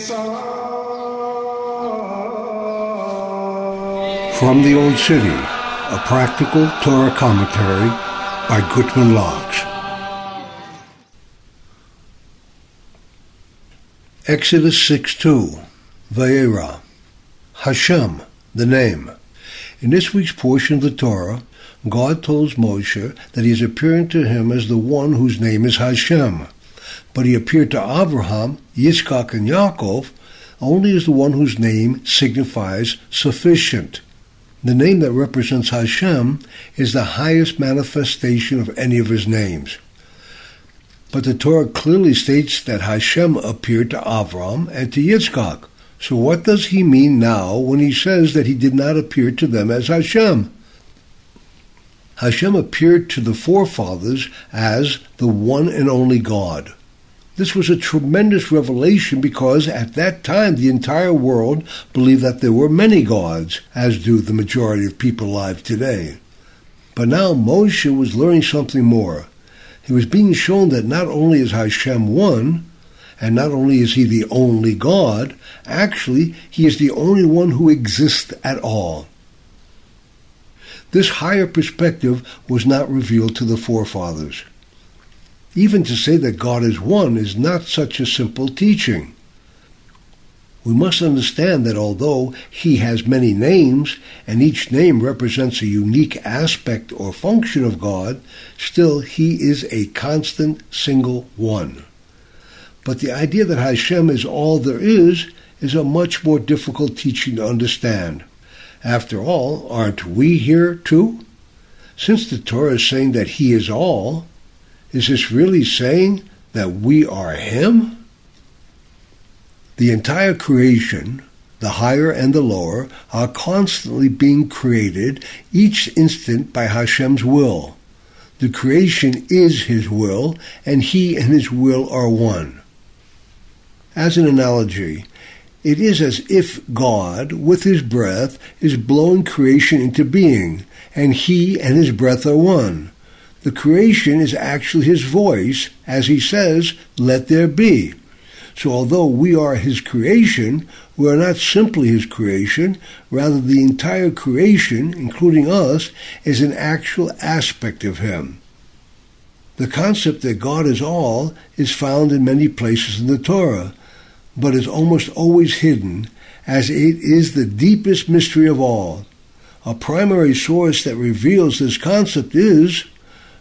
From the Old City, a practical Torah commentary by Gutman Locks. Exodus 6 2, Vayera, Hashem, the name. In this week's portion of the Torah, God tells Moshe that he is appearing to him as the one whose name is Hashem. But he appeared to Abraham, Yitzchak, and Yaakov only as the one whose name signifies sufficient. The name that represents Hashem is the highest manifestation of any of his names. But the Torah clearly states that Hashem appeared to Avram and to Yitzchak. So what does he mean now when he says that he did not appear to them as Hashem? Hashem appeared to the forefathers as the one and only God. This was a tremendous revelation because at that time the entire world believed that there were many gods, as do the majority of people alive today. But now Moshe was learning something more. He was being shown that not only is Hashem one, and not only is he the only God, actually, he is the only one who exists at all. This higher perspective was not revealed to the forefathers. Even to say that God is one is not such a simple teaching. We must understand that although He has many names, and each name represents a unique aspect or function of God, still He is a constant single one. But the idea that Hashem is all there is is a much more difficult teaching to understand. After all, aren't we here too? Since the Torah is saying that He is all, is this really saying that we are Him? The entire creation, the higher and the lower, are constantly being created each instant by Hashem's will. The creation is His will, and He and His will are one. As an analogy, it is as if God, with His breath, is blowing creation into being, and He and His breath are one. The creation is actually his voice as he says, Let there be. So although we are his creation, we are not simply his creation, rather the entire creation, including us, is an actual aspect of him. The concept that God is all is found in many places in the Torah, but is almost always hidden, as it is the deepest mystery of all. A primary source that reveals this concept is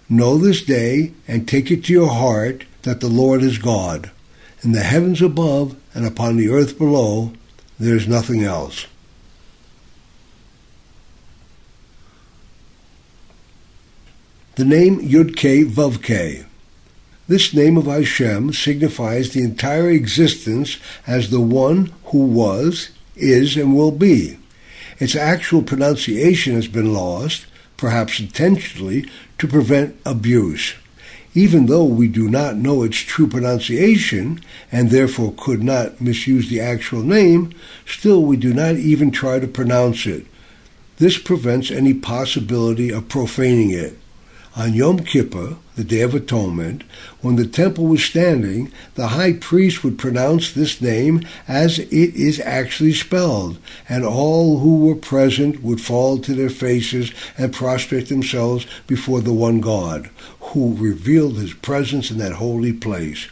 Know this day and take it to your heart that the Lord is God. In the heavens above and upon the earth below, there is nothing else. The name Yud-K Vav-K. This name of Hashem signifies the entire existence as the one who was, is, and will be. Its actual pronunciation has been lost, perhaps intentionally, to prevent abuse. Even though we do not know its true pronunciation and therefore could not misuse the actual name, still we do not even try to pronounce it. This prevents any possibility of profaning it. On Yom Kippur, the Day of Atonement, when the temple was standing, the high priest would pronounce this name as it is actually spelled, and all who were present would fall to their faces and prostrate themselves before the one God, who revealed his presence in that holy place.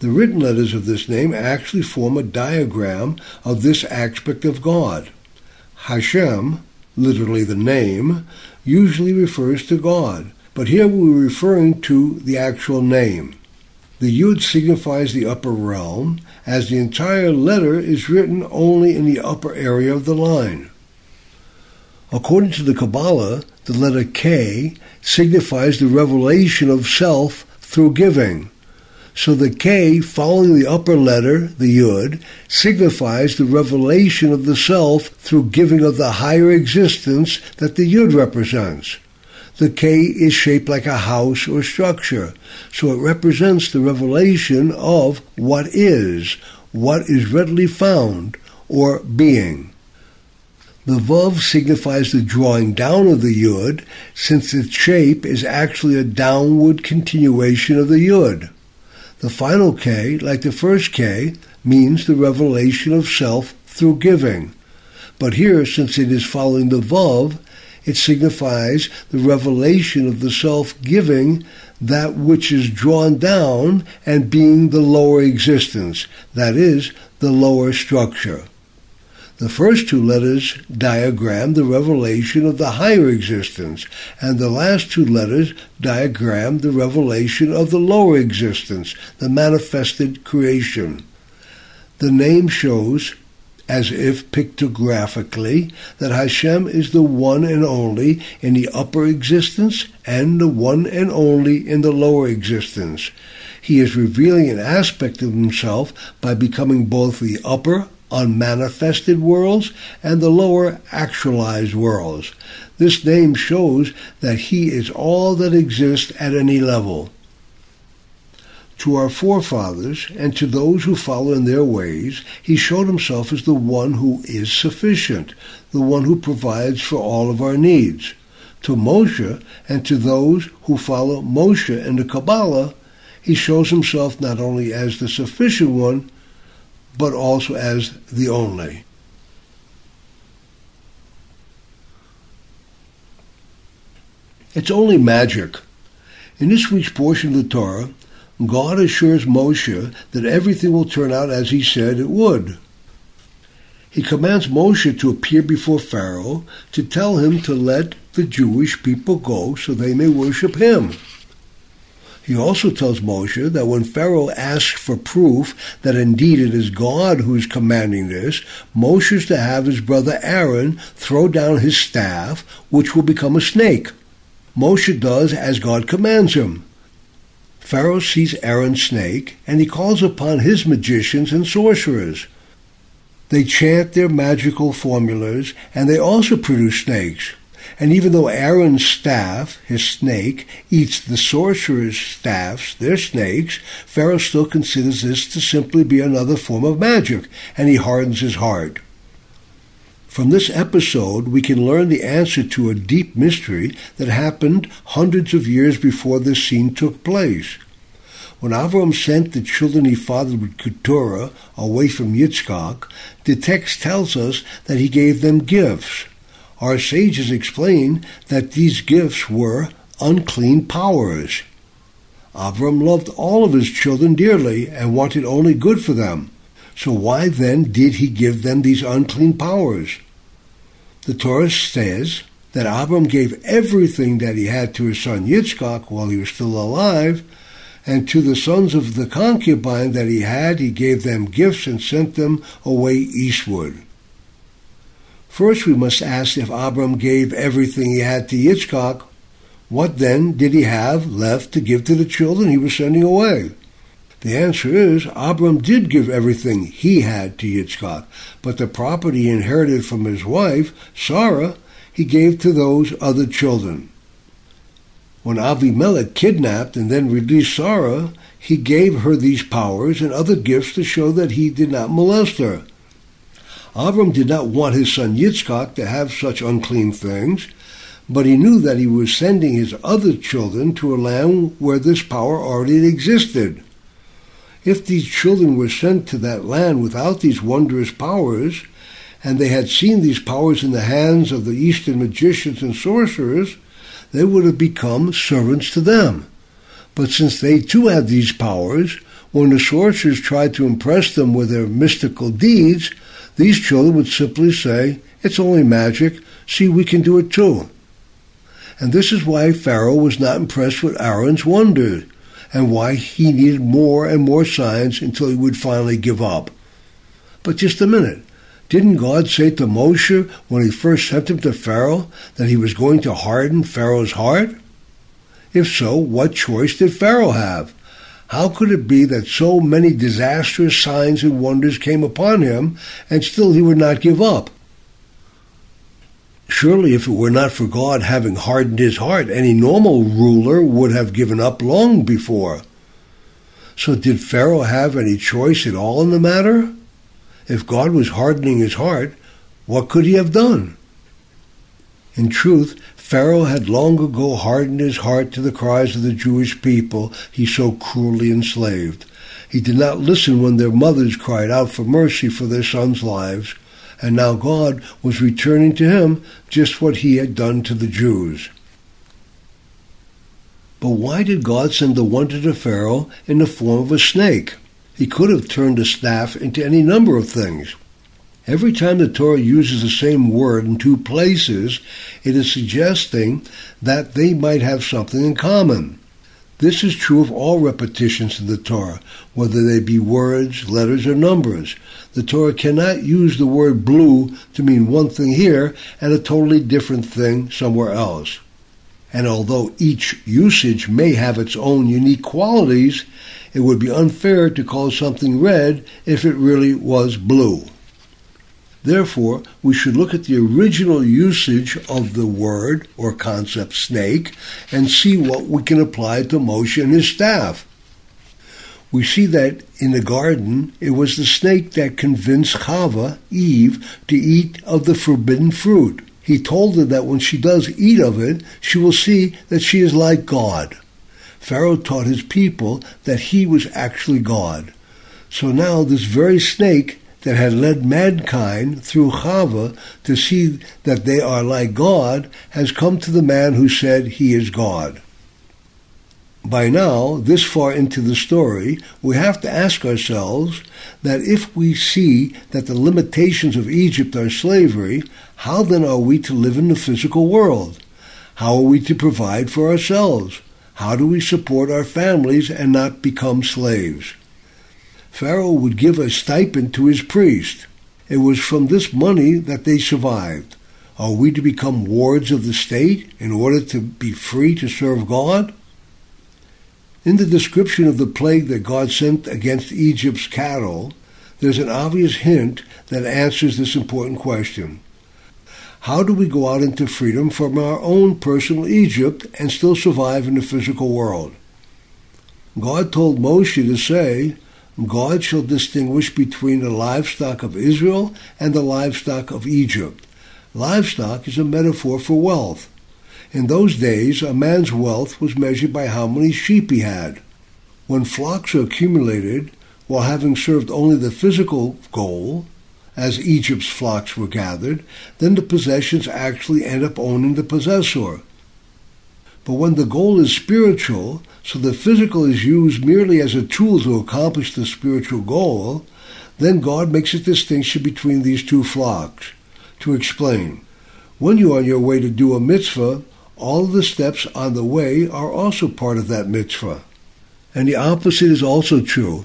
The written letters of this name actually form a diagram of this aspect of God. Hashem, literally the name, usually refers to God but here we're referring to the actual name. The Yud signifies the upper realm, as the entire letter is written only in the upper area of the line. According to the Kabbalah, the letter K signifies the revelation of self through giving. So the K following the upper letter, the Yud, signifies the revelation of the self through giving of the higher existence that the Yud represents. The K is shaped like a house or structure, so it represents the revelation of what is, what is readily found, or being. The Vav signifies the drawing down of the Yud, since its shape is actually a downward continuation of the Yud. The final K, like the first K, means the revelation of self through giving. But here, since it is following the Vav, it signifies the revelation of the self giving that which is drawn down and being the lower existence, that is, the lower structure. The first two letters diagram the revelation of the higher existence, and the last two letters diagram the revelation of the lower existence, the manifested creation. The name shows, as if pictographically, that Hashem is the one and only in the upper existence and the one and only in the lower existence. He is revealing an aspect of himself by becoming both the upper unmanifested worlds and the lower actualized worlds. This name shows that he is all that exists at any level. To our forefathers and to those who follow in their ways, he showed himself as the one who is sufficient, the one who provides for all of our needs. To Moshe and to those who follow Moshe in the Kabbalah, he shows himself not only as the sufficient one, but also as the only. It's only magic. In this week's portion of the Torah, God assures Moshe that everything will turn out as he said it would. He commands Moshe to appear before Pharaoh to tell him to let the Jewish people go so they may worship him. He also tells Moshe that when Pharaoh asks for proof that indeed it is God who is commanding this, Moshe is to have his brother Aaron throw down his staff, which will become a snake. Moshe does as God commands him. Pharaoh sees Aaron's snake, and he calls upon his magicians and sorcerers. They chant their magical formulas, and they also produce snakes. And even though Aaron's staff, his snake, eats the sorcerer's staffs, their snakes, Pharaoh still considers this to simply be another form of magic, and he hardens his heart. From this episode, we can learn the answer to a deep mystery that happened hundreds of years before this scene took place. When Avram sent the children he fathered with Keturah away from Yitzchak, the text tells us that he gave them gifts. Our sages explain that these gifts were unclean powers. Avram loved all of his children dearly and wanted only good for them. So why then did he give them these unclean powers? The Torah says that Abram gave everything that he had to his son Yitzchak while he was still alive, and to the sons of the concubine that he had, he gave them gifts and sent them away eastward. First, we must ask if Abram gave everything he had to Yitzchak, what then did he have left to give to the children he was sending away? The answer is Abram did give everything he had to Yitzchak, but the property he inherited from his wife, Sarah, he gave to those other children. When Avimelech kidnapped and then released Sarah, he gave her these powers and other gifts to show that he did not molest her. Avram did not want his son Yitzchak to have such unclean things, but he knew that he was sending his other children to a land where this power already existed. If these children were sent to that land without these wondrous powers, and they had seen these powers in the hands of the Eastern magicians and sorcerers, they would have become servants to them. But since they too had these powers, when the sorcerers tried to impress them with their mystical deeds, these children would simply say, It's only magic, see, we can do it too. And this is why Pharaoh was not impressed with Aaron's wonders, and why he needed more and more signs until he would finally give up. But just a minute. Didn't God say to Moshe when he first sent him to Pharaoh that he was going to harden Pharaoh's heart? If so, what choice did Pharaoh have? How could it be that so many disastrous signs and wonders came upon him, and still he would not give up? Surely, if it were not for God having hardened his heart, any normal ruler would have given up long before. So, did Pharaoh have any choice at all in the matter? If God was hardening his heart, what could he have done? In truth, Pharaoh had long ago hardened his heart to the cries of the Jewish people he so cruelly enslaved. He did not listen when their mothers cried out for mercy for their sons' lives, and now God was returning to him just what he had done to the Jews. But why did God send the wonder to Pharaoh in the form of a snake? He could have turned a staff into any number of things. Every time the Torah uses the same word in two places, it is suggesting that they might have something in common. This is true of all repetitions in the Torah, whether they be words, letters, or numbers. The Torah cannot use the word blue to mean one thing here and a totally different thing somewhere else. And although each usage may have its own unique qualities, it would be unfair to call something red if it really was blue. Therefore, we should look at the original usage of the word or concept snake and see what we can apply to Moshe and his staff. We see that in the garden, it was the snake that convinced Chava, Eve, to eat of the forbidden fruit. He told her that when she does eat of it, she will see that she is like God. Pharaoh taught his people that he was actually God. So now this very snake that had led mankind through Chava to see that they are like God has come to the man who said he is God. By now, this far into the story, we have to ask ourselves that if we see that the limitations of Egypt are slavery, how then are we to live in the physical world? How are we to provide for ourselves? How do we support our families and not become slaves? Pharaoh would give a stipend to his priest. It was from this money that they survived. Are we to become wards of the state in order to be free to serve God? In the description of the plague that God sent against Egypt's cattle, there's an obvious hint that answers this important question. How do we go out into freedom from our own personal Egypt and still survive in the physical world? God told Moshe to say, God shall distinguish between the livestock of Israel and the livestock of Egypt. Livestock is a metaphor for wealth. In those days, a man's wealth was measured by how many sheep he had. When flocks are accumulated, while having served only the physical goal, as Egypt's flocks were gathered, then the possessions actually end up owning the possessor. But when the goal is spiritual, so the physical is used merely as a tool to accomplish the spiritual goal, then God makes a distinction between these two flocks. To explain, when you are on your way to do a mitzvah, all of the steps on the way are also part of that mitzvah. And the opposite is also true.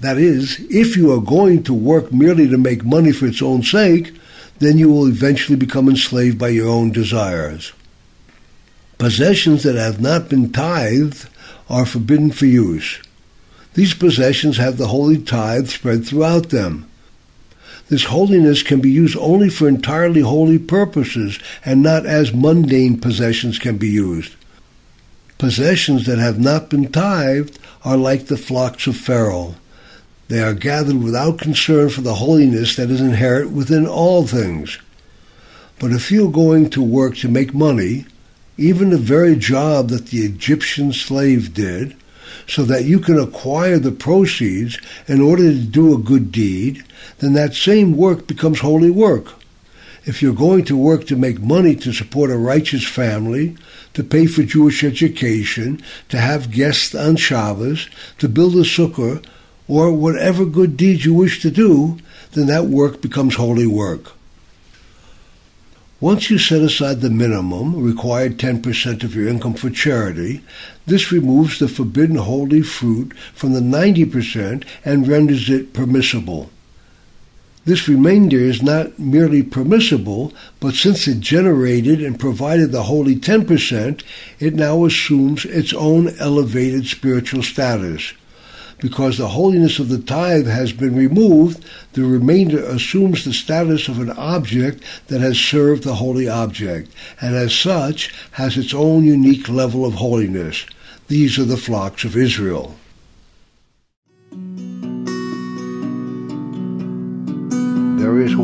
That is, if you are going to work merely to make money for its own sake, then you will eventually become enslaved by your own desires. Possessions that have not been tithed are forbidden for use. These possessions have the holy tithe spread throughout them. This holiness can be used only for entirely holy purposes and not as mundane possessions can be used. Possessions that have not been tithed are like the flocks of Pharaoh. They are gathered without concern for the holiness that is inherent within all things. But if you are going to work to make money, even the very job that the Egyptian slave did, so that you can acquire the proceeds in order to do a good deed, then that same work becomes holy work. If you're going to work to make money to support a righteous family, to pay for Jewish education, to have guests on Shabbos, to build a sukkah, or whatever good deed you wish to do, then that work becomes holy work. Once you set aside the minimum, required 10% of your income for charity, this removes the forbidden holy fruit from the 90% and renders it permissible. This remainder is not merely permissible, but since it generated and provided the holy 10%, it now assumes its own elevated spiritual status because the holiness of the tithe has been removed, the remainder assumes the status of an object that has served the holy object, and as such has its own unique level of holiness. These are the flocks of Israel. There is.